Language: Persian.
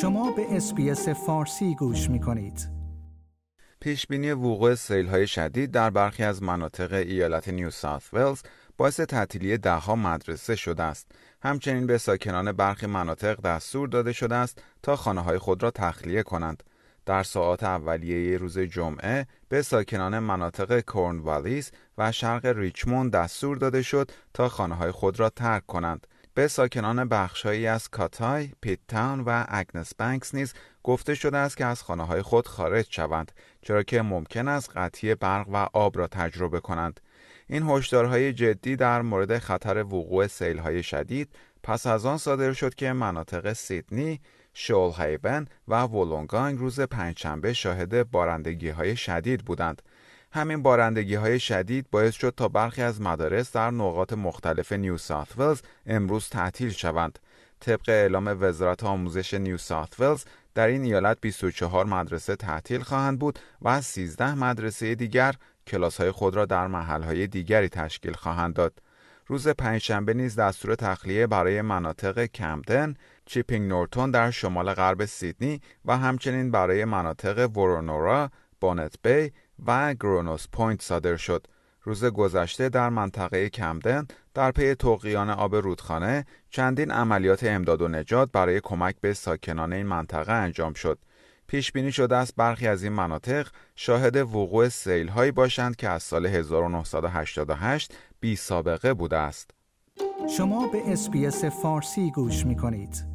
شما به SBS فارسی گوش می کنید. پیش بینی وقوع سیل های شدید در برخی از مناطق ایالت نیو ساوت ولز باعث تعطیلی دهها مدرسه شده است. همچنین به ساکنان برخی مناطق دستور داده شده است تا خانه های خود را تخلیه کنند. در ساعات اولیه روز جمعه به ساکنان مناطق کورنوالیس و شرق ریچموند دستور داده شد تا خانه های خود را ترک کنند. به ساکنان بخشهایی از کاتای، پیت تاون و اگنس بانکس نیز گفته شده است که از خانه های خود خارج شوند چرا که ممکن است قطعی برق و آب را تجربه کنند. این هشدارهای جدی در مورد خطر وقوع های شدید پس از آن صادر شد که مناطق سیدنی، شول هیبن و ولونگانگ روز پنجشنبه شاهد بارندگی های شدید بودند. همین بارندگی های شدید باعث شد تا برخی از مدارس در نقاط مختلف نیو ساوت ولز امروز تعطیل شوند. طبق اعلام وزارت آموزش نیو ساوت ولز در این ایالت 24 مدرسه تعطیل خواهند بود و 13 مدرسه دیگر کلاس های خود را در محل های دیگری تشکیل خواهند داد. روز پنجشنبه نیز دستور تخلیه برای مناطق کمدن، چیپینگ نورتون در شمال غرب سیدنی و همچنین برای مناطق ورونورا، بانت بی و گرونوس پوینت صادر شد. روز گذشته در منطقه کمدن در پی طغیان آب رودخانه چندین عملیات امداد و نجات برای کمک به ساکنان این منطقه انجام شد. پیش بینی شده است برخی از این مناطق شاهد وقوع سیل هایی باشند که از سال 1988 بی سابقه بوده است. شما به SBS فارسی گوش می کنید.